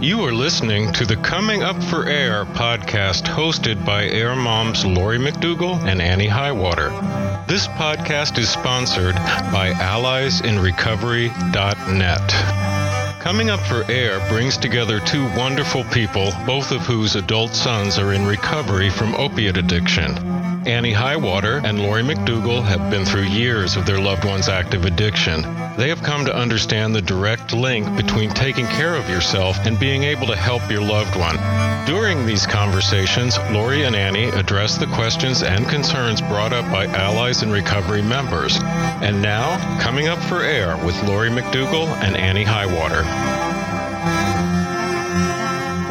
You are listening to the Coming Up for Air podcast hosted by Air Moms Lori McDougall and Annie Highwater. This podcast is sponsored by AlliesInRecovery.net. Coming Up for Air brings together two wonderful people, both of whose adult sons are in recovery from opiate addiction. Annie Highwater and Lori McDougall have been through years of their loved one's active addiction. They have come to understand the direct link between taking care of yourself and being able to help your loved one. During these conversations, Lori and Annie address the questions and concerns brought up by Allies in Recovery members. And now, coming up for air with Lori McDougall and Annie Highwater.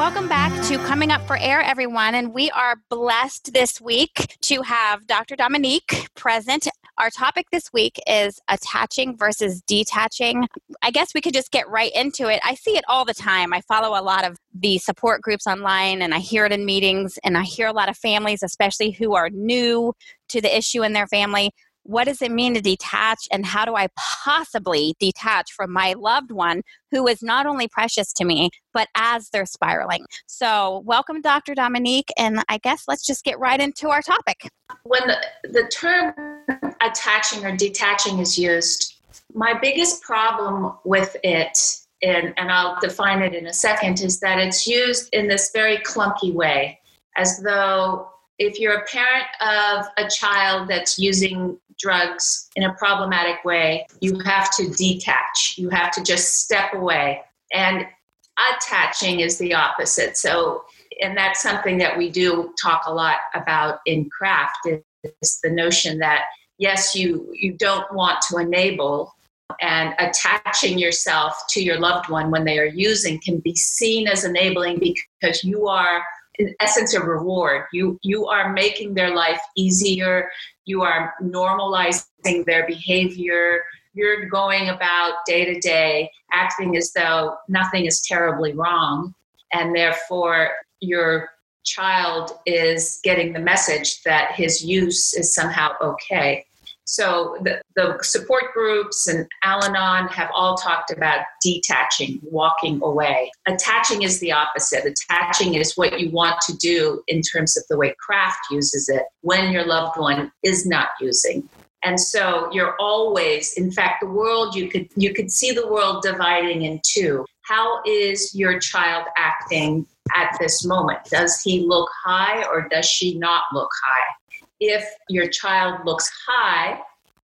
Welcome back to Coming Up for Air, everyone. And we are blessed this week to have Dr. Dominique present. Our topic this week is attaching versus detaching. I guess we could just get right into it. I see it all the time. I follow a lot of the support groups online and I hear it in meetings, and I hear a lot of families, especially who are new to the issue in their family, what does it mean to detach and how do I possibly detach from my loved one who is not only precious to me, but as they're spiraling? So, welcome, Dr. Dominique, and I guess let's just get right into our topic. When the, the term attaching or detaching is used, my biggest problem with it and, and I'll define it in a second, is that it's used in this very clunky way, as though if you're a parent of a child that's using drugs in a problematic way, you have to detach. You have to just step away. And attaching is the opposite. So, and that's something that we do talk a lot about in craft is the notion that yes, you you don't want to enable and attaching yourself to your loved one when they are using can be seen as enabling because you are in essence a reward. You you are making their life easier. You are normalizing their behavior. You're going about day to day acting as though nothing is terribly wrong and therefore your child is getting the message that his use is somehow okay so the, the support groups and Al Anon have all talked about detaching, walking away. Attaching is the opposite. Attaching is what you want to do in terms of the way craft uses it when your loved one is not using. And so you're always, in fact, the world you could you could see the world dividing in two. How is your child acting at this moment? Does he look high or does she not look high? If your child looks high,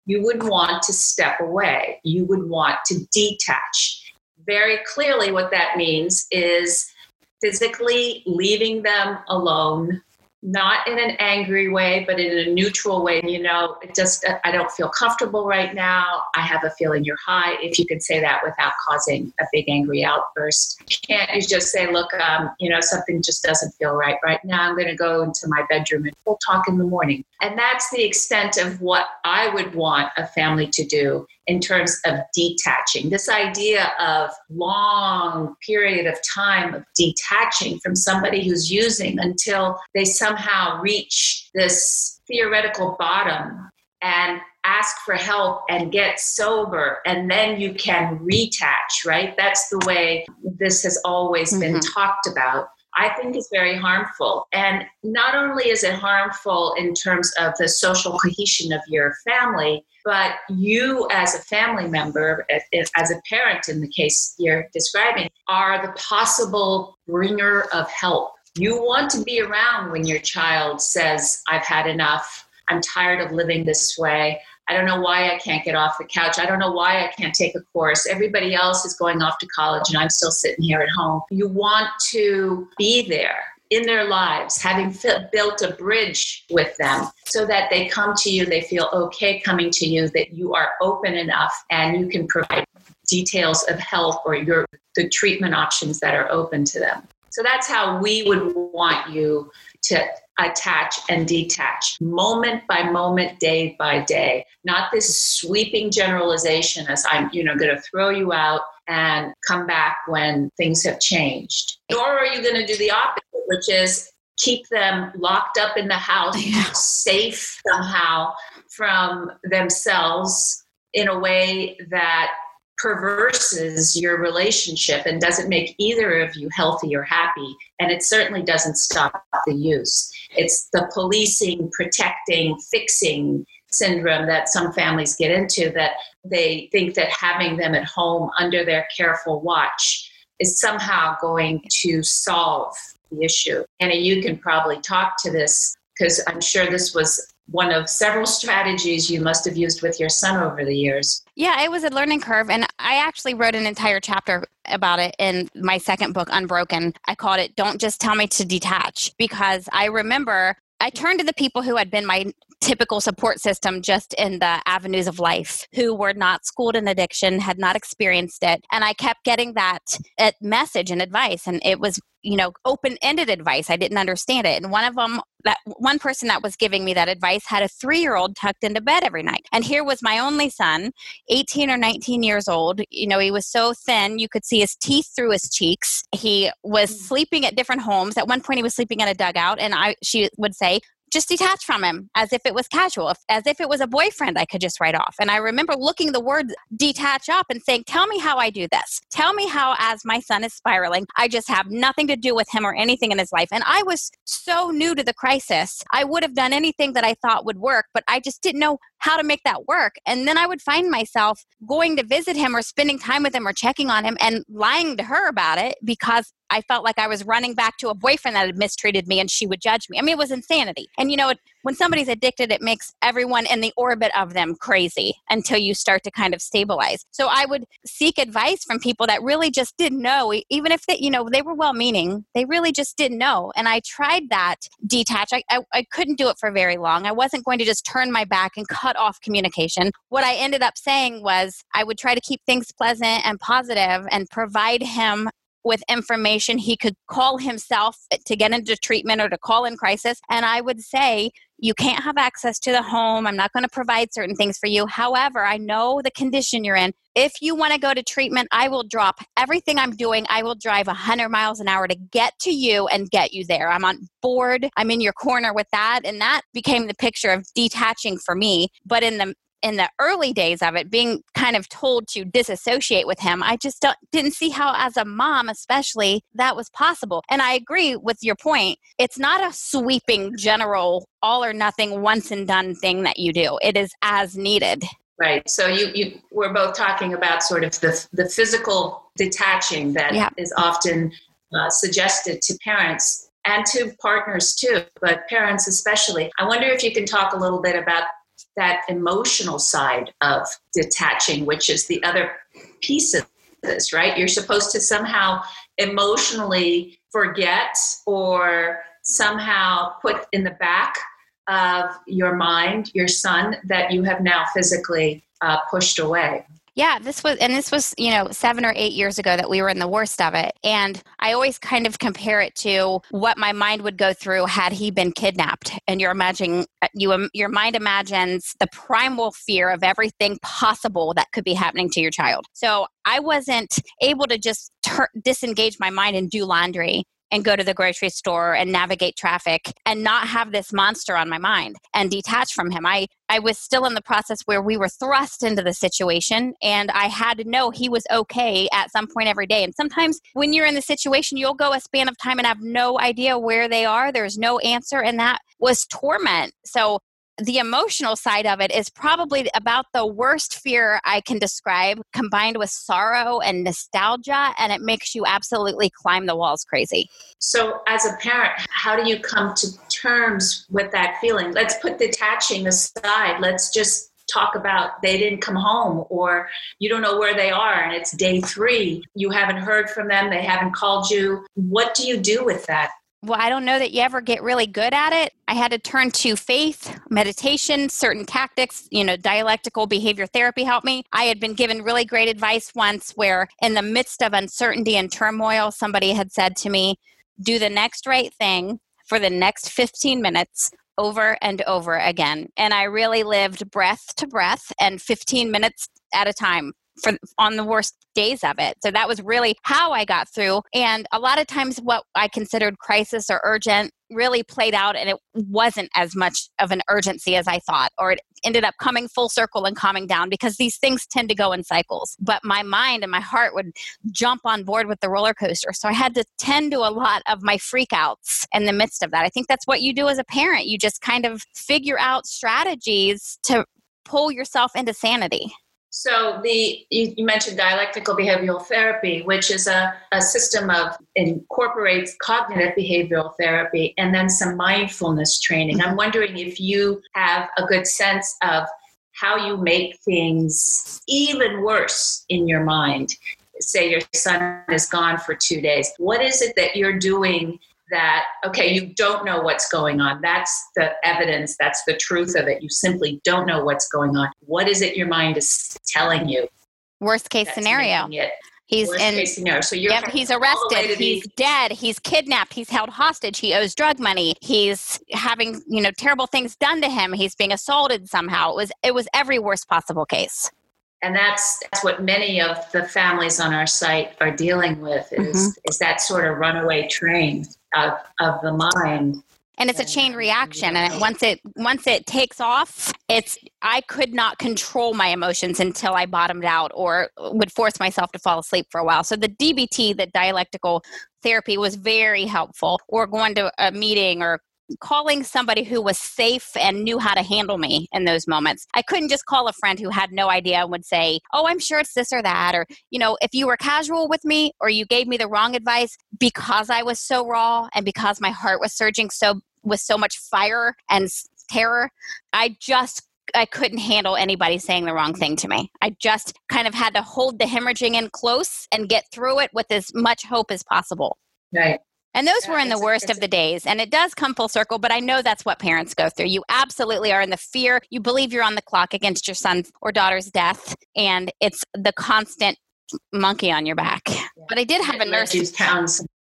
you would want to step away. You would want to detach. Very clearly, what that means is physically leaving them alone not in an angry way, but in a neutral way. You know, it just, I don't feel comfortable right now. I have a feeling you're high. If you can say that without causing a big angry outburst, can't you just say, look, um, you know, something just doesn't feel right right now. I'm going to go into my bedroom and we'll talk in the morning. And that's the extent of what I would want a family to do in terms of detaching. This idea of long period of time of detaching from somebody who's using until they somehow reach this theoretical bottom and ask for help and get sober and then you can retach right that's the way this has always mm-hmm. been talked about I think is very harmful. And not only is it harmful in terms of the social cohesion of your family, but you as a family member, as a parent in the case you're describing, are the possible bringer of help. You want to be around when your child says, I've had enough. I'm tired of living this way. I don't know why I can't get off the couch. I don't know why I can't take a course. Everybody else is going off to college and I'm still sitting here at home. You want to be there in their lives, having built a bridge with them so that they come to you, they feel okay coming to you, that you are open enough and you can provide details of help or your the treatment options that are open to them. So that's how we would want you to attach and detach moment by moment day by day not this sweeping generalization as i'm you know going to throw you out and come back when things have changed nor are you going to do the opposite which is keep them locked up in the house yeah. safe somehow from themselves in a way that perverses your relationship and doesn't make either of you healthy or happy. And it certainly doesn't stop the use. It's the policing, protecting, fixing syndrome that some families get into that they think that having them at home under their careful watch is somehow going to solve the issue. Annie, you can probably talk to this because I'm sure this was one of several strategies you must have used with your son over the years. Yeah, it was a learning curve. And I actually wrote an entire chapter about it in my second book, Unbroken. I called it Don't Just Tell Me to Detach because I remember I turned to the people who had been my typical support system just in the avenues of life who were not schooled in addiction, had not experienced it. And I kept getting that uh, message and advice. And it was you know open ended advice i didn't understand it and one of them that one person that was giving me that advice had a 3 year old tucked into bed every night and here was my only son 18 or 19 years old you know he was so thin you could see his teeth through his cheeks he was mm. sleeping at different homes at one point he was sleeping in a dugout and i she would say just detach from him as if it was casual, as if it was a boyfriend I could just write off. And I remember looking the word detach up and saying, Tell me how I do this. Tell me how, as my son is spiraling, I just have nothing to do with him or anything in his life. And I was so new to the crisis. I would have done anything that I thought would work, but I just didn't know how to make that work. And then I would find myself going to visit him or spending time with him or checking on him and lying to her about it because I felt like I was running back to a boyfriend that had mistreated me and she would judge me. I mean, it was insanity. And you know, when somebody's addicted, it makes everyone in the orbit of them crazy until you start to kind of stabilize. So I would seek advice from people that really just didn't know, even if they, you know, they were well meaning, they really just didn't know. And I tried that detach. I, I, I couldn't do it for very long. I wasn't going to just turn my back and cut off communication. What I ended up saying was I would try to keep things pleasant and positive and provide him with information. He could call himself to get into treatment or to call in crisis. And I would say, you can't have access to the home. I'm not going to provide certain things for you. However, I know the condition you're in. If you want to go to treatment, I will drop everything I'm doing. I will drive 100 miles an hour to get to you and get you there. I'm on board. I'm in your corner with that. And that became the picture of detaching for me. But in the in the early days of it being kind of told to disassociate with him i just didn't see how as a mom especially that was possible. And i agree with your point. It's not a sweeping general all or nothing once and done thing that you do. It is as needed. Right. So you you we're both talking about sort of the the physical detaching that yeah. is often uh, suggested to parents and to partners too, but parents especially. I wonder if you can talk a little bit about that emotional side of detaching, which is the other piece of this, right? You're supposed to somehow emotionally forget or somehow put in the back of your mind your son that you have now physically uh, pushed away. Yeah, this was, and this was, you know, seven or eight years ago that we were in the worst of it. And I always kind of compare it to what my mind would go through had he been kidnapped. And you're imagining, uh, you, your mind imagines the primal fear of everything possible that could be happening to your child. So I wasn't able to just disengage my mind and do laundry and go to the grocery store and navigate traffic and not have this monster on my mind and detach from him. I, I was still in the process where we were thrust into the situation and I had to know he was okay at some point every day. And sometimes when you're in the situation, you'll go a span of time and have no idea where they are. There's no answer. And that was torment. So the emotional side of it is probably about the worst fear I can describe, combined with sorrow and nostalgia, and it makes you absolutely climb the walls crazy. So, as a parent, how do you come to terms with that feeling? Let's put detaching aside. Let's just talk about they didn't come home or you don't know where they are and it's day three. You haven't heard from them, they haven't called you. What do you do with that? Well, I don't know that you ever get really good at it. I had to turn to faith, meditation, certain tactics, you know, dialectical behavior therapy helped me. I had been given really great advice once where, in the midst of uncertainty and turmoil, somebody had said to me, Do the next right thing for the next 15 minutes over and over again. And I really lived breath to breath and 15 minutes at a time for on the worst days of it. So that was really how I got through. And a lot of times, what I considered crisis or urgent really played out and it wasn't as much of an urgency as I thought, or it ended up coming full circle and calming down because these things tend to go in cycles. But my mind and my heart would jump on board with the roller coaster. So I had to tend to a lot of my freakouts in the midst of that. I think that's what you do as a parent. You just kind of figure out strategies to pull yourself into sanity. So the you, you, mentioned dialectical behavioral therapy, which is a, a system of incorporates cognitive behavioral therapy and then some mindfulness training. I'm wondering if you have a good sense of how you make things even worse in your mind. Say your son is gone for two days. What is it that you're doing that okay you don't know what's going on that's the evidence that's the truth of it you simply don't know what's going on what is it your mind is telling you worst case scenario He's Worst in. Case scenario. So you're yep, he's arrested. He's dead. He's kidnapped. He's held hostage. He owes drug money. He's having you know terrible things done to him. He's being assaulted somehow. It was it was every worst possible case and that's that's what many of the families on our site are dealing with is mm-hmm. is that sort of runaway train of of the mind. And it's a chain reaction and once it once it takes off it's i could not control my emotions until i bottomed out or would force myself to fall asleep for a while. So the dbt the dialectical therapy was very helpful. Or going to a meeting or calling somebody who was safe and knew how to handle me in those moments. I couldn't just call a friend who had no idea and would say, Oh, I'm sure it's this or that. Or, you know, if you were casual with me or you gave me the wrong advice because I was so raw and because my heart was surging so with so much fire and terror, I just I couldn't handle anybody saying the wrong thing to me. I just kind of had to hold the hemorrhaging in close and get through it with as much hope as possible. Right. And those yeah, were in the worst of the days. And it does come full circle, but I know that's what parents go through. You absolutely are in the fear. You believe you're on the clock against your son's or daughter's death. And it's the constant monkey on your back. Yeah. But I did have a nurse.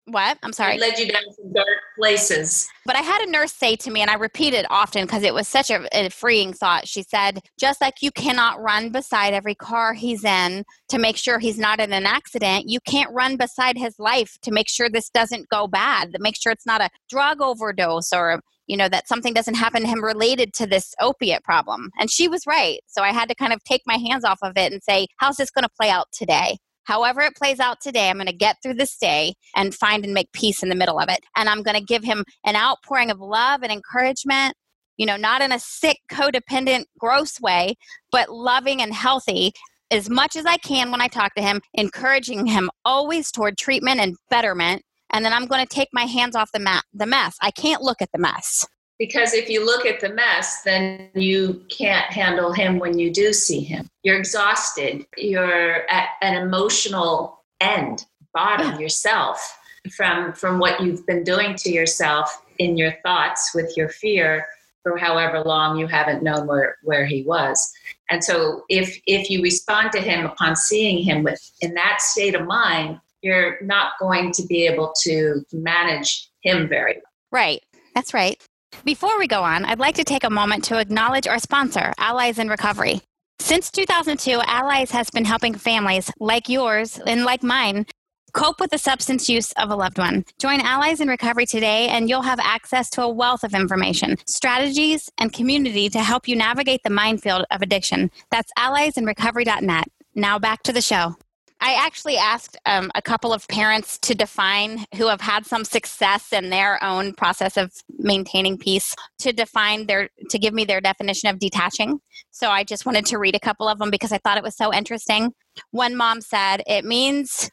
What? I'm sorry. It led you down some dark places. But I had a nurse say to me, and I repeat it often because it was such a, a, freeing thought. She said, just like you cannot run beside every car he's in to make sure he's not in an accident, you can't run beside his life to make sure this doesn't go bad, to make sure it's not a drug overdose or you know that something doesn't happen to him related to this opiate problem and she was right so i had to kind of take my hands off of it and say how's this going to play out today however it plays out today, I'm going to get through this day and find and make peace in the middle of it. And I'm going to give him an outpouring of love and encouragement, you know, not in a sick, codependent, gross way, but loving and healthy as much as I can when I talk to him, encouraging him always toward treatment and betterment. And then I'm going to take my hands off the, ma- the mess. I can't look at the mess because if you look at the mess then you can't handle him when you do see him. You're exhausted. You're at an emotional end bottom yourself from from what you've been doing to yourself in your thoughts with your fear for however long you haven't known where where he was. And so if if you respond to him upon seeing him with in that state of mind you're not going to be able to manage him very well. Right. That's right before we go on, I'd like to take a moment to acknowledge our sponsor, Allies in Recovery. Since 2002, Allies has been helping families like yours and like mine cope with the substance use of a loved one. Join Allies in Recovery today, and you'll have access to a wealth of information, strategies, and community to help you navigate the minefield of addiction. That's alliesinrecovery.net. Now back to the show. I actually asked um, a couple of parents to define who have had some success in their own process of maintaining peace to define their to give me their definition of detaching. So I just wanted to read a couple of them because I thought it was so interesting. One mom said it means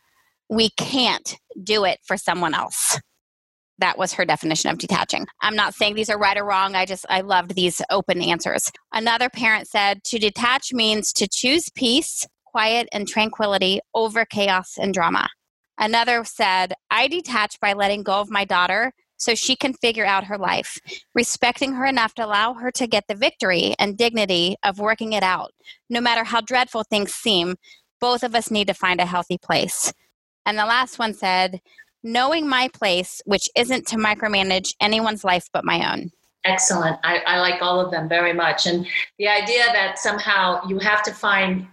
we can't do it for someone else. That was her definition of detaching. I'm not saying these are right or wrong. I just, I loved these open answers. Another parent said to detach means to choose peace quiet and tranquility over chaos and drama. Another said, I detach by letting go of my daughter so she can figure out her life, respecting her enough to allow her to get the victory and dignity of working it out. No matter how dreadful things seem, both of us need to find a healthy place. And the last one said, knowing my place, which isn't to micromanage anyone's life but my own. Excellent. I, I like all of them very much. And the idea that somehow you have to find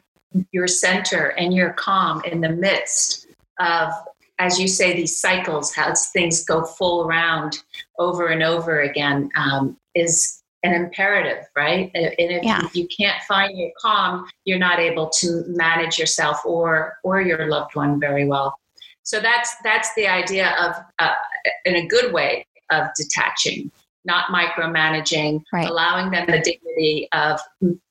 your center and your calm in the midst of as you say these cycles how things go full around over and over again um, is an imperative right? And if, Yeah. if you can't find your calm you're not able to manage yourself or or your loved one very well. So that's that's the idea of uh, in a good way of detaching not micromanaging Right. allowing them the dignity of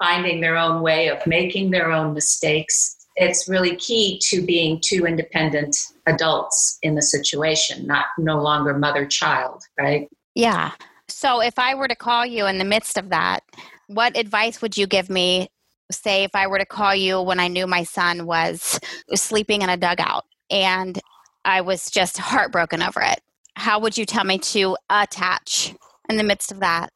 finding their own way of making their own mistakes it's really key to being two independent adults in the situation not no longer mother child right Yeah. So if I were to call you in the midst of that, what advice would you give me? Say, if I were to call you when I knew my son was sleeping in a dugout and I was just heartbroken over it, how would you tell me to attach in the midst of that?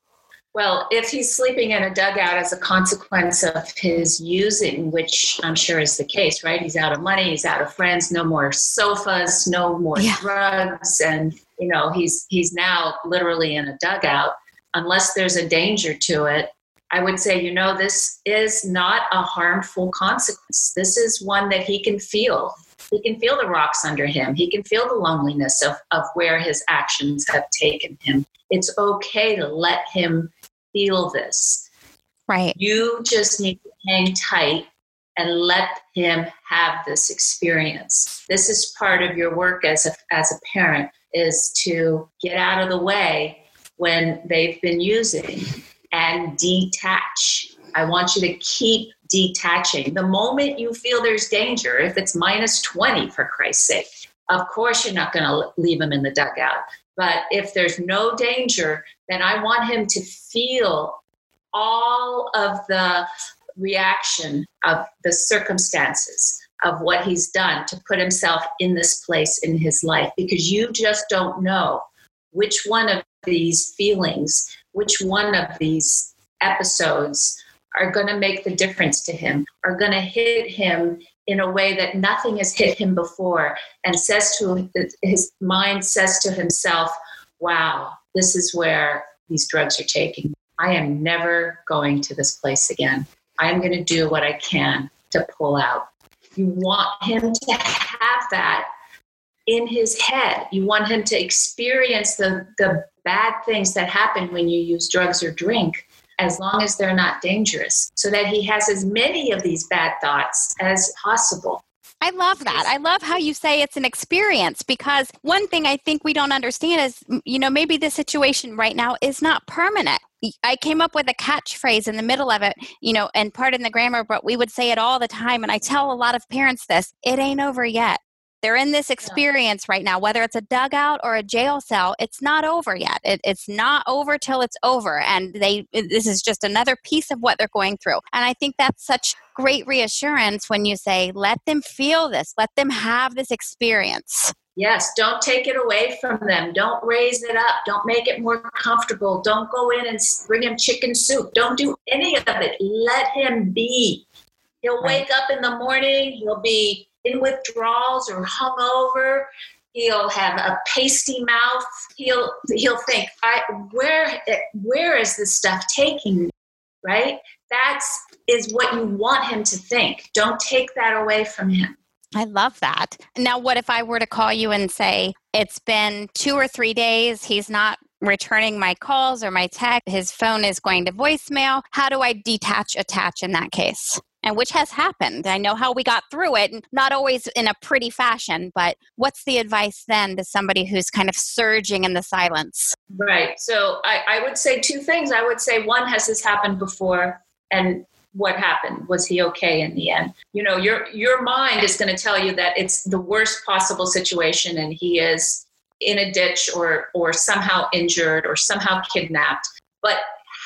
Well, if he's sleeping in a dugout as a consequence of his using, which I'm sure is the case, right? He's out of money, he's out of friends, no more sofas, no more Yeah. drugs, and you know he's he's now literally in a dugout. Unless there's a danger to it, I would say, you know, this is not a harmful consequence. This is one that he can feel. He can feel the rocks under him. He can feel the loneliness of, of where his actions have taken him. It's okay to let him feel this. Right. You just need to hang tight and let him have this experience. This is part of your work as a, as a parent is to get out of the way when they've been using and detach. I want you to keep detaching. The moment you feel there's danger, if it's minus 20 for Christ's sake, of course you're not going to leave him in the dugout. But if there's no danger, then I want him to feel all of the reaction of the circumstances of what he's done to put himself in this place in his life. Because you just don't know which one of these feelings, which one of these episodes are going to make the difference to him, are going to hit him in a way that nothing has hit him before and says to his mind says to himself, wow, this is where these drugs are taking. me. I am never going to this place again. I am going to do what I can to pull out. You want him to have that in his head. You want him to experience the, the bad things that happen when you use drugs or drink, as long as they're not dangerous, so that he has as many of these bad thoughts as possible. I love that. I love how you say it's an experience because one thing I think we don't understand is, you know, maybe the situation right now is not permanent. I came up with a catchphrase in the middle of it, you know, and pardon the grammar, but we would say it all the time. And I tell a lot of parents this it ain't over yet. They're in this experience right now, whether it's a dugout or a jail cell. It's not over yet. It, it's not over till it's over, and they. This is just another piece of what they're going through. And I think that's such great reassurance when you say, "Let them feel this. Let them have this experience." Yes, don't take it away from them. Don't raise it up. Don't make it more comfortable. Don't go in and bring him chicken soup. Don't do any of it. Let him be. He'll wake up in the morning, he'll be in withdrawals or hungover. He'll have a pasty mouth. He'll he'll think, I where where is this stuff taking me? Right? That's is what you want him to think. Don't take that away from him. I love that. Now, what if I were to call you and say, it's been two or three days, he's not returning my calls or my text, his phone is going to voicemail? How do I detach, attach in that case? And which has happened. I know how we got through it, and not always in a pretty fashion, but what's the advice then to somebody who's kind of surging in the silence? Right. So I, I would say two things. I would say one, has this happened before? And what happened? Was he okay in the end? You know, your your mind is going to tell you that it's the worst possible situation and he is in a ditch or or somehow injured or somehow kidnapped. But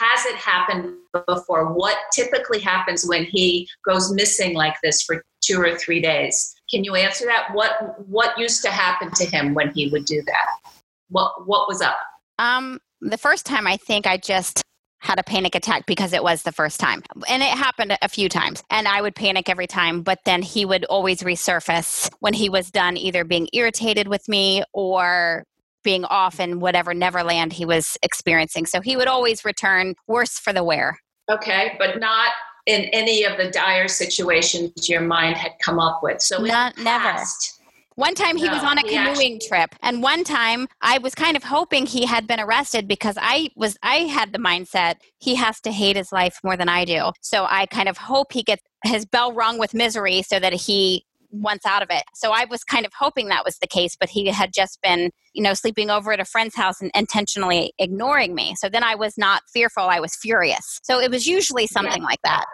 has it happened before? What typically happens when he goes missing like this for two or three days? Can you answer that? What what used to happen to him when he would do that? What what was up? Um, the first time I think I just had a panic attack because it was the first time. And it happened a few times. And I would panic every time, but then he would always resurface when he was done either being irritated with me or being off in whatever Neverland he was experiencing. So he would always return worse for the wear. Okay, but not in any of the dire situations your mind had come up with. So Not, never. One time he no, was on a canoeing actually, trip and one time I was kind of hoping he had been arrested because I was I had the mindset he has to hate his life more than I do. So I kind of hope he gets his bell rung with misery so that he wants out of it. So I was kind of hoping that was the case, but he had just been, you know, sleeping over at a friend's house and intentionally ignoring me. So then I was not fearful, I was furious. So it was usually something yeah. like that.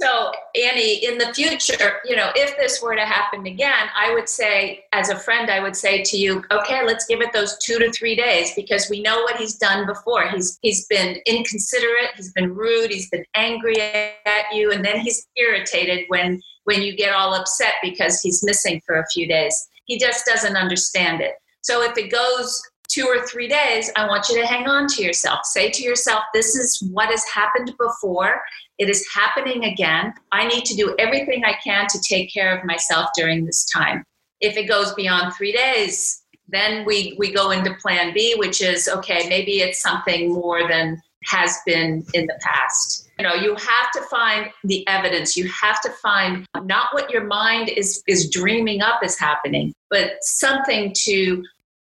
So, Annie, in the future, you know, if this were to happen again, I would say, as a friend, I would say to you, okay, let's give it those two to three days because we know what he's done before. He's he's been inconsiderate, he's been rude, he's been angry at you, and then he's irritated when when you get all upset because he's missing for a few days. He just doesn't understand it. So if it goes two or three days, I want you to hang on to yourself. Say to yourself, this is what has happened before. It is happening again. I need to do everything I can to take care of myself during this time. If it goes beyond three days, then we, we go into plan B, which is okay, maybe it's something more than has been in the past you know you have to find the evidence. You have to find not what your mind is is dreaming up is happening but something to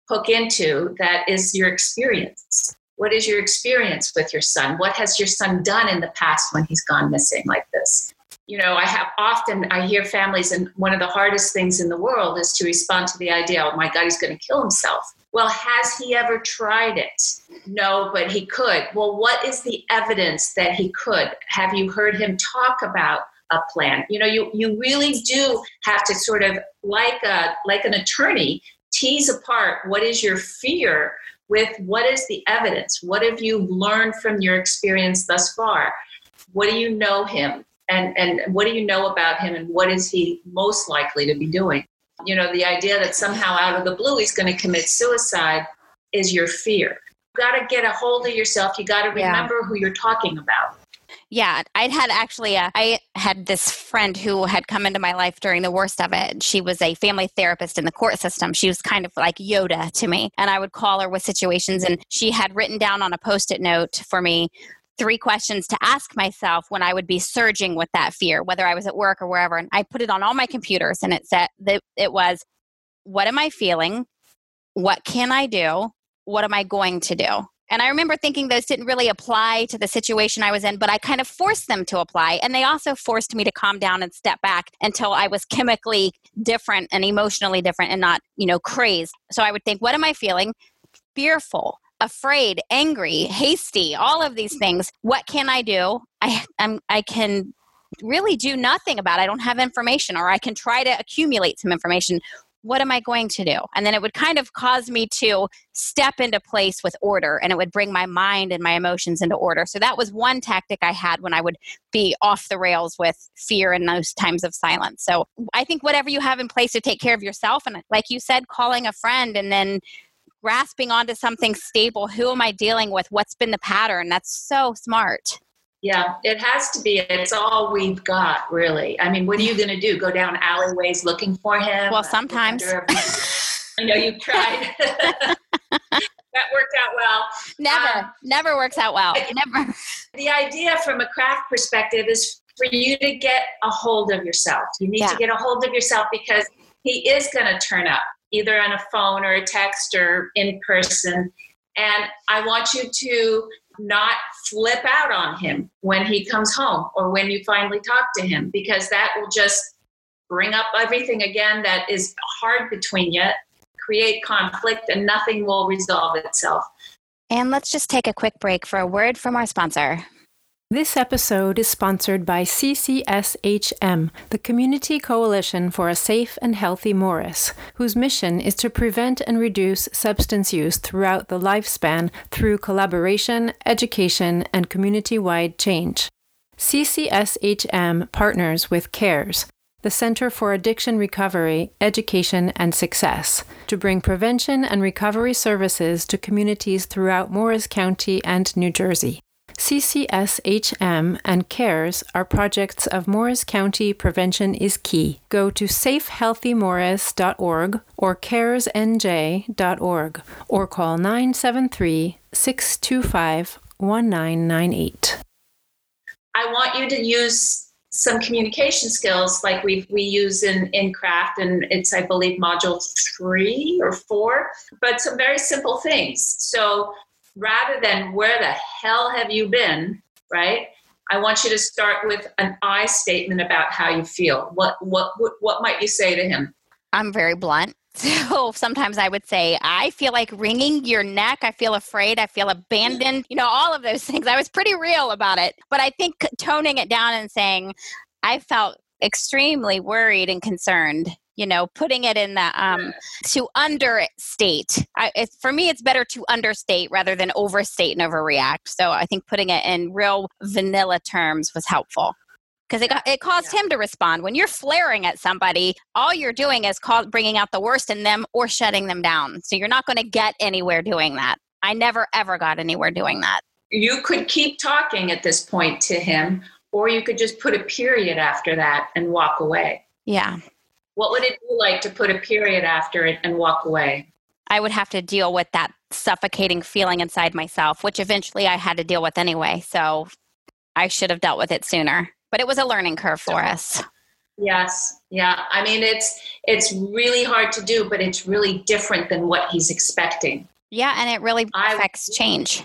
hook into that is your experience. What is your experience with your son? What has your son done in the past when he's gone missing like this you know i have often i hear families and one of the hardest things in the world is to respond to the idea oh my god he's going to kill himself well, has he ever tried it? No, but he could. Well, what is the evidence that he could? Have you heard him talk about a plan? You know, you, you really do have to sort of like a like an attorney tease apart what is your fear with what is the evidence? What have you learned from your experience thus far? What do you know him? And, and what do you know about him and what is he most likely to be doing? you know, the idea that somehow out of the blue he's going to commit suicide is your fear. You got to get a hold of yourself. You got to remember yeah. who you're talking about. Yeah, I'd had actually, a, I had this friend who had come into my life during the worst of it. She was a family therapist in the court system. She was kind of like Yoda to me. And I would call her with situations, and she had written down on a post it note for me three questions to ask myself when I would be surging with that fear, whether I was at work or wherever. And I put it on all my computers and it said that it was, what am I feeling? What can I do? What am I going to do? And I remember thinking those didn't really apply to the situation I was in, but I kind of forced them to apply. And they also forced me to calm down and step back until I was chemically different and emotionally different and not, you know, crazed. So I would think, what am I feeling? Fearful afraid, angry, hasty, all of these things. What can I do? I I'm, I can really do nothing about. It. I don't have information or I can try to accumulate some information. What am I going to do? And then it would kind of cause me to step into place with order and it would bring my mind and my emotions into order. So that was one tactic I had when I would be off the rails with fear in those times of silence. So I think whatever you have in place to take care of yourself and like you said calling a friend and then grasping onto something stable. Who am I dealing with? What's been the pattern? That's so smart. Yeah, it has to be. It's all we've got, really. I mean, what are you going to do? Go down alleyways looking for him? Well, sometimes. I know you've tried. that worked out well. Never, um, never works out well. Never. The idea from a craft perspective is for you to get a hold of yourself. You need yeah. to get a hold of yourself because he is going to turn up either on a phone or a text or in person. And I want you to not flip out on him when he comes home or when you finally talk to him, because that will just bring up everything again that is hard between you, create conflict, and nothing will resolve itself. And let's just take a quick break for a word from our sponsor. This episode is sponsored by CCSHM, the Community Coalition for a Safe and Healthy Morris, whose mission is to prevent and reduce substance use throughout the lifespan through collaboration, education, and community wide change. CCSHM partners with CARES, the Center for Addiction Recovery, Education, and Success, to bring prevention and recovery services to communities throughout Morris County and New Jersey. CCSHM and CARES are projects of Morris County Prevention is Key. Go to safehealthymorris.org or caresnj.org or call 973 625 1998. I want you to use some communication skills like we we use in in craft and it's i believe module three or four but some very simple things so rather than where the hell have you been right i want you to start with an i statement about how you feel what what what, what might you say to him i'm very blunt so sometimes I would say, I feel like wringing your neck. I feel afraid. I feel abandoned. You know, all of those things. I was pretty real about it. But I think toning it down and saying, I felt extremely worried and concerned you know putting it in the um to understate I, it, for me it's better to understate rather than overstate and overreact so i think putting it in real vanilla terms was helpful because it, got, it caused yeah. him to respond. When you're flaring at somebody, all you're doing is call, bringing out the worst in them or shutting them down. So you're not going to get anywhere doing that. I never ever got anywhere doing that. You could keep talking at this point to him, or you could just put a period after that and walk away. Yeah. What would it be like to put a period after it and walk away? I would have to deal with that suffocating feeling inside myself, which eventually I had to deal with anyway. So I should have dealt with it sooner. But it was a learning curve for us. Yes. Yeah. I mean it's it's really hard to do but it's really different than what he's expecting. Yeah and it really affects I, change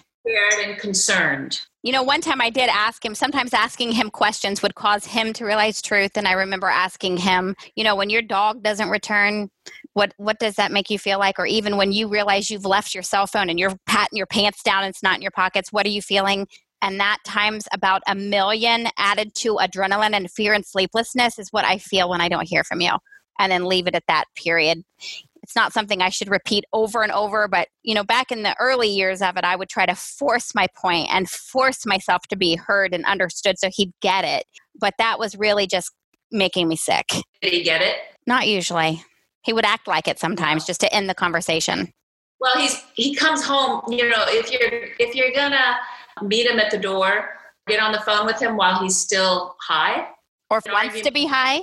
and concerned you know one time i did ask him sometimes asking him questions would cause him to realize truth and i remember asking him you know when your dog doesn't return what what does that make you feel like or even when you realize you've left your cell phone and you're patting your pants down and it's not in your pockets what are you feeling and that times about a million added to adrenaline and fear and sleeplessness is what I feel when I don't hear from you. And then leave it at that period. It's not something I should repeat over and over, but you know, back in the early years of it, I would try to force my point and force myself to be heard and understood so he'd get it. But that was really just making me sick. Did he get it? Not usually. He would act like it sometimes just to end the conversation. Well, he's he comes home, you know, if you're if you're gonna meet him at the door, get on the phone with him while he's still high. Or wants to be high.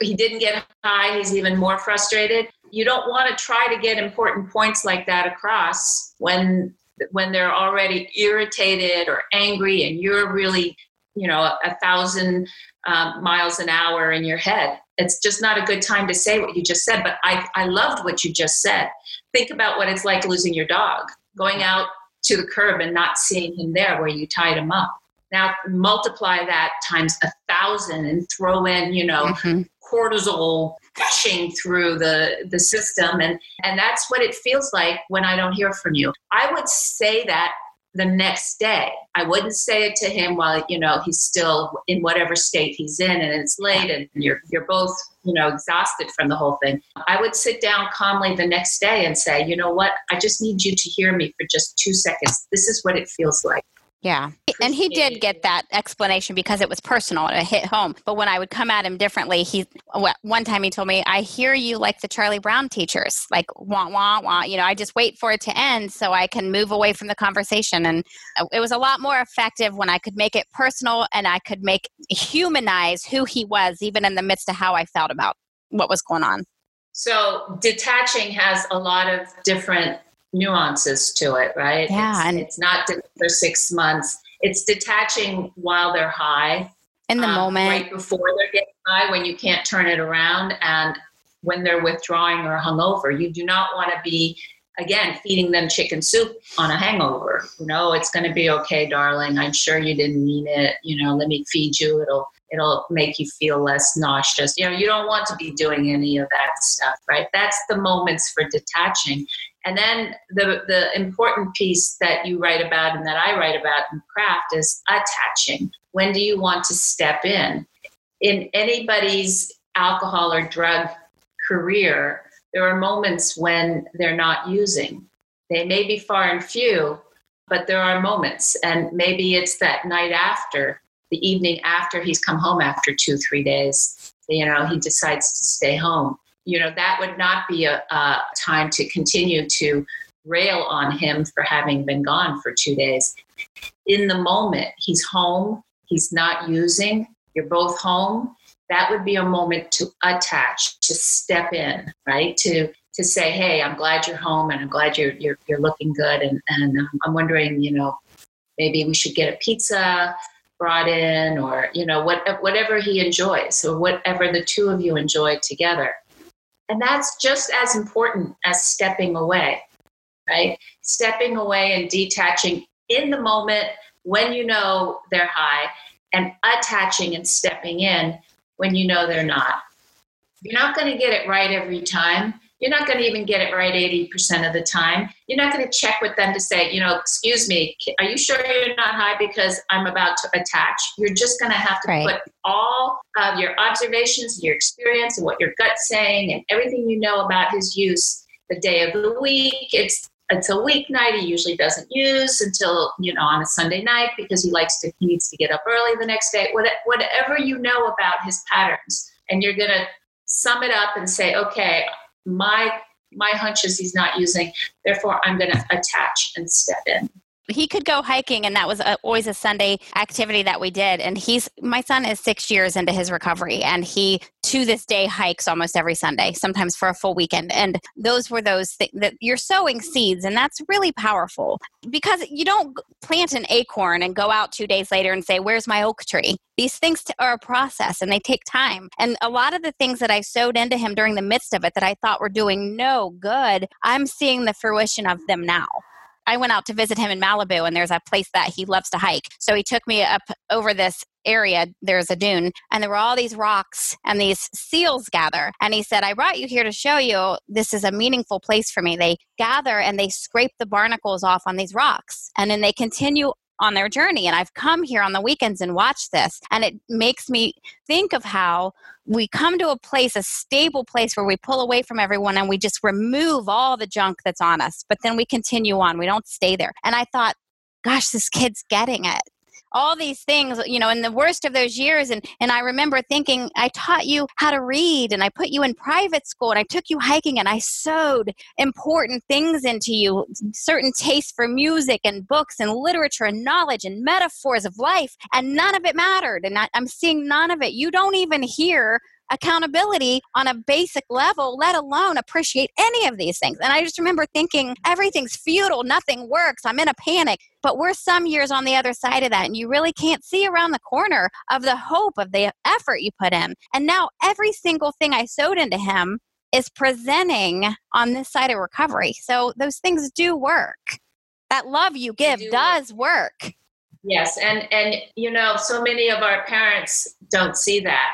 He didn't get high, he's even more frustrated. You don't want to try to get important points like that across when when they're already irritated or angry and you're really, you know, a, thousand um, miles an hour in your head. It's just not a good time to say what you just said. But I, I loved what you just said. Think about what it's like losing your dog, going out to the curb and not seeing him there where you tied him up. Now multiply that times a thousand and throw in, you know, mm-hmm. cortisol gushing through the the system and and that's what it feels like when I don't hear from you. I would say that the next day. I wouldn't say it to him while you know he's still in whatever state he's in and it's late and you're you're both you know exhausted from the whole thing. I would sit down calmly the next day and say, "You know what? I just need you to hear me for just 2 seconds. This is what it feels like." Yeah. And he did get that explanation because it was personal and it hit home. But when I would come at him differently, he one time he told me, I hear you like the Charlie Brown teachers, like wah, wah, wah. You know, I just wait for it to end so I can move away from the conversation. And uh, it was a lot more effective when I could make it personal and I could make humanize who he was, even in the midst of how I felt about what was going on. So detaching has a lot of different nuances to it, right? Yeah, it's, and it's not for six months. It's detaching while they're high, in the um, moment, right before they're getting high, when you can't turn it around, and when they're withdrawing or hungover. You do not want to be again feeding them chicken soup on a hangover. You know, it's going to be okay, darling. I'm sure you didn't mean it. You know, let me feed you. It'll it'll make you feel less nauseous. You know, you don't want to be doing any of that stuff, right? That's the moments for detaching. And then the, the important piece that you write about and that I write about in craft is attaching. When do you want to step in? In anybody's alcohol or drug career, there are moments when they're not using. They may be far and few, but there are moments. And maybe it's that night after, the evening after he's come home after two, three days, you know, he decides to stay home you know that would not be a, a time to continue to rail on him for having been gone for two days. In the moment he's home he's not using you're both home that would be a moment to attach to step in right? To to say hey i'm glad you're home and i'm glad you're you're, you're looking good and and um, i'm wondering you know maybe we should get a pizza brought in or you know what, whatever he enjoys or whatever the two of you enjoy together and that's just as important as stepping away right? Stepping away and detaching in the moment when you know they're high and attaching and stepping in when you know they're not. You're not going to get it right every time you're not going to even get it right 80% of the time. You're not going to check with them to say, you know, excuse me, are you sure you're not high because I'm about to attach? You're just going to have to right. put all of your observations, your experience, and what your gut's saying, and everything you know about his use the day of the week. It's it's a weeknight he usually doesn't use until you know on a sunday night because he likes to he needs to get up early the next day whatever you know about his patterns and you're going to sum it up and say okay my my hunch is he's not using therefore i'm going to attach and step in he could go hiking and that was a, always a sunday activity that we did. And he's my son is six years into his recovery and he to this day hikes almost every sunday sometimes for a full weekend. And those were those things that you're sowing seeds and that's really powerful because you don't plant an acorn and go out two days later and say where's my oak tree? These things are a process and they take time. And a lot of the things that i sowed into him during the midst of it that i thought were doing no good i'm seeing the fruition of them now I went out to visit him in Malibu, and there's a place that he loves to hike. So he took me up over this area. There's a dune, and there were all these rocks, and these seals gather. And he said, I brought you here to show you this is a meaningful place for me. They gather and they scrape the barnacles off on these rocks, and then they continue on their journey. And I've come here on the weekends and watched this. And it makes me think of how we come to a place, a stable place where we pull away from everyone and we just remove all the junk that's on us. But then we continue on. We don't stay there. And I thought, gosh, this kid's getting it all these things you know in the worst of those years. And and i remember thinking i taught you how to read and i put you in private school and i took you hiking and i sewed important things into you certain tastes for music and books and literature and knowledge and metaphors of life and none of it mattered. And I, i'm seeing none of it. You don't even hear accountability on a basic level, let alone appreciate any of these things. And I just remember thinking, everything's futile, nothing works, I'm in a panic. But we're some years on the other side of that, and you really can't see around the corner of the hope of the effort you put in. And now every single thing I sowed into him is presenting on this side of recovery. So those things do work. That love you give do does work. work. Yes, and and you know, so many of our parents don't see that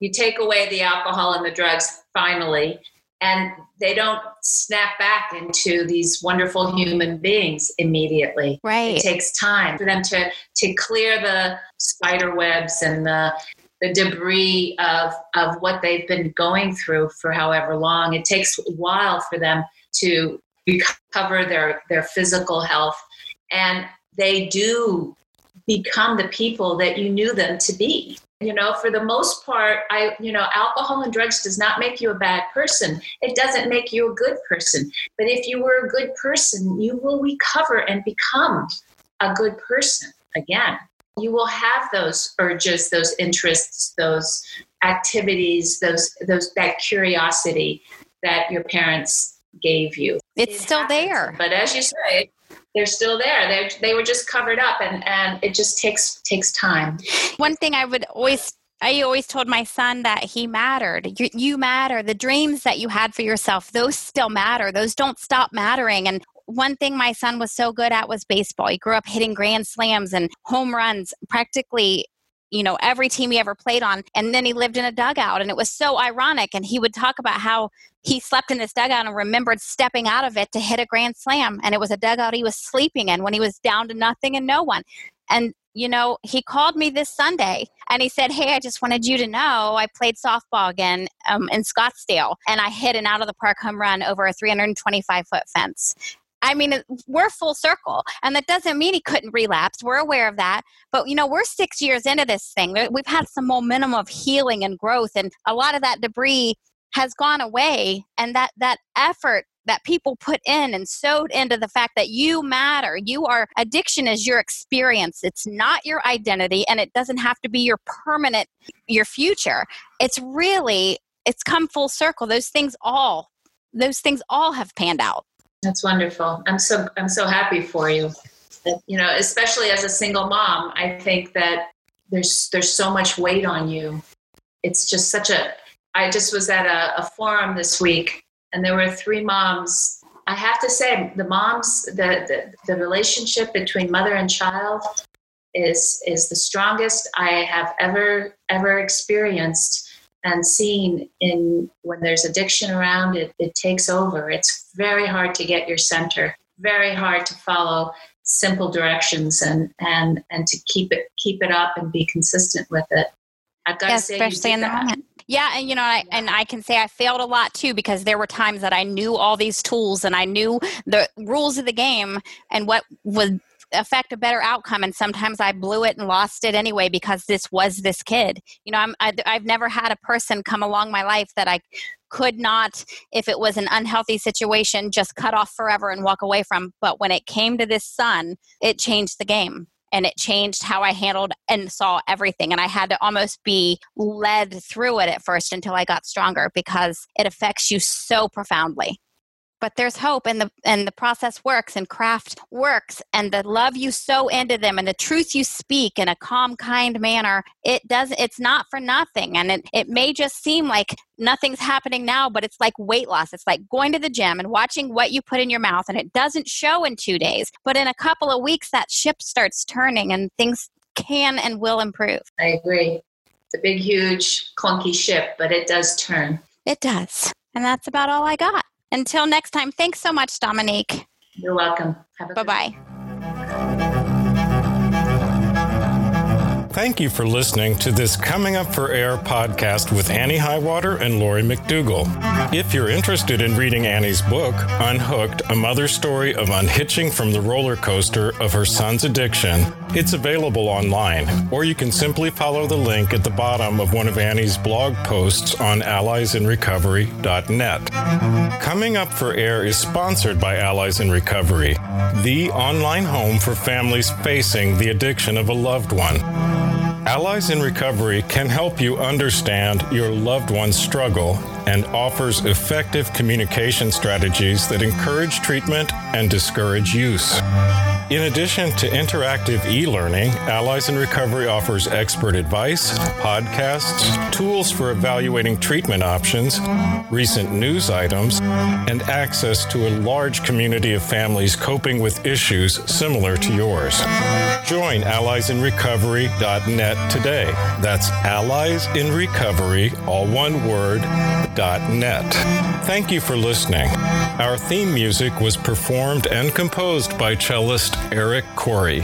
you take away the alcohol and the drugs finally and they don't snap back into these wonderful human beings immediately. Right. it takes time for them to to clear the spider webs and the the debris of of what they've been going through for however long. It takes a while for them to recover their their physical health and they do become the people that you knew them to be you know for the most part i you know alcohol and drugs does not make you a bad person. It doesn't make you a good person. But if you were a good person you will recover and become a good person again. You will have those urges those interests those activities those those that curiosity that your parents gave you. It's it still happens. there. But as you say they're still there. They they were just covered up, and and it just takes takes time. One thing I would always I always told my son that he mattered. You, you, matter. The dreams that you had for yourself, those still matter. Those don't stop mattering. And one thing my son was so good at was baseball. He grew up hitting grand slams and home runs practically you know every team he ever played on and then he lived in a dugout and it was so ironic and he would talk about how he slept in this dugout and remembered stepping out of it to hit a grand slam and it was a dugout he was sleeping in when he was down to nothing and no one. And you know he called me this sunday and he said hey i just wanted you to know i played softball again um, in scottsdale and i hit an out of the park home run over a 325 foot fence I mean, we're full circle. And that doesn't mean he couldn't relapse. We're aware of that. But, you know, we're six years into this thing. We've had some momentum of healing and growth, and a lot of that debris has gone away. And that, that effort that people put in and sewed into the fact that you matter. You are, addiction is your experience. It's not your identity, and it doesn't have to be your permanent, your future. It's really, it's come full circle. Those things all, those things all have panned out. That's wonderful. I'm so I'm so happy for you. You know, especially as a single mom, I think that there's there's so much weight on you. It's just such a. I just was at a, a forum this week, and there were three moms. I have to say, the moms, the, the the relationship between mother and child is is the strongest I have ever ever experienced and seen in when there's addiction around it it takes over. It's very hard to get your center very hard to follow simple directions and and and to keep it keep it up and be consistent with it. I've got yeah, to say especially in the that. moment. Yeah and you know I, and i can say i failed a lot too because there were times that i knew all these tools and i knew the rules of the game and what would affect a better outcome and sometimes i blew it and lost it anyway because this was this kid. You know I'm, I, i've never had a person come along my life that i could not if it was an unhealthy situation just cut off forever and walk away from. But when it came to this son it changed the game and it changed how I handled and saw everything. And I had to almost be led through it at first until I got stronger because it affects you so profoundly but there's hope and the and the process works and CRAFT works and the love you sow into them and the truth you speak in a calm kind manner it does it's not for nothing and it, it may just seem like nothing's happening now but it's like weight loss. It's like going to the gym and watching what you put in your mouth and it doesn't show in two days but in a couple of weeks that ship starts turning and things can and will improve. I agree. It's a big huge clunky ship but it does turn. It does and that's about all i got until next time, thanks so much, Dominique. You're welcome. Bye bye. Thank you for listening to this Coming Up for Air podcast with Annie Highwater and Lori McDougall. If you're interested in reading Annie's book, Unhooked A Mother's Story of Unhitching from the Roller Coaster of Her Son's Addiction, it's available online, or you can simply follow the link at the bottom of one of Annie's blog posts on alliesinrecovery.net. Coming Up for Air is sponsored by Allies in Recovery, the online home for families facing the addiction of a loved one. Allies in Recovery can help you understand your loved one's struggle and offers effective communication strategies that encourage treatment and discourage use. In addition to interactive e learning, Allies in Recovery offers expert advice, podcasts, tools for evaluating treatment options, recent news items, and access to a large community of families coping with issues similar to yours. Join alliesinrecovery.net today. That's Allies in Recovery, all one word, net. Thank you for listening. Our theme music was performed and composed by cellist Eric Corey.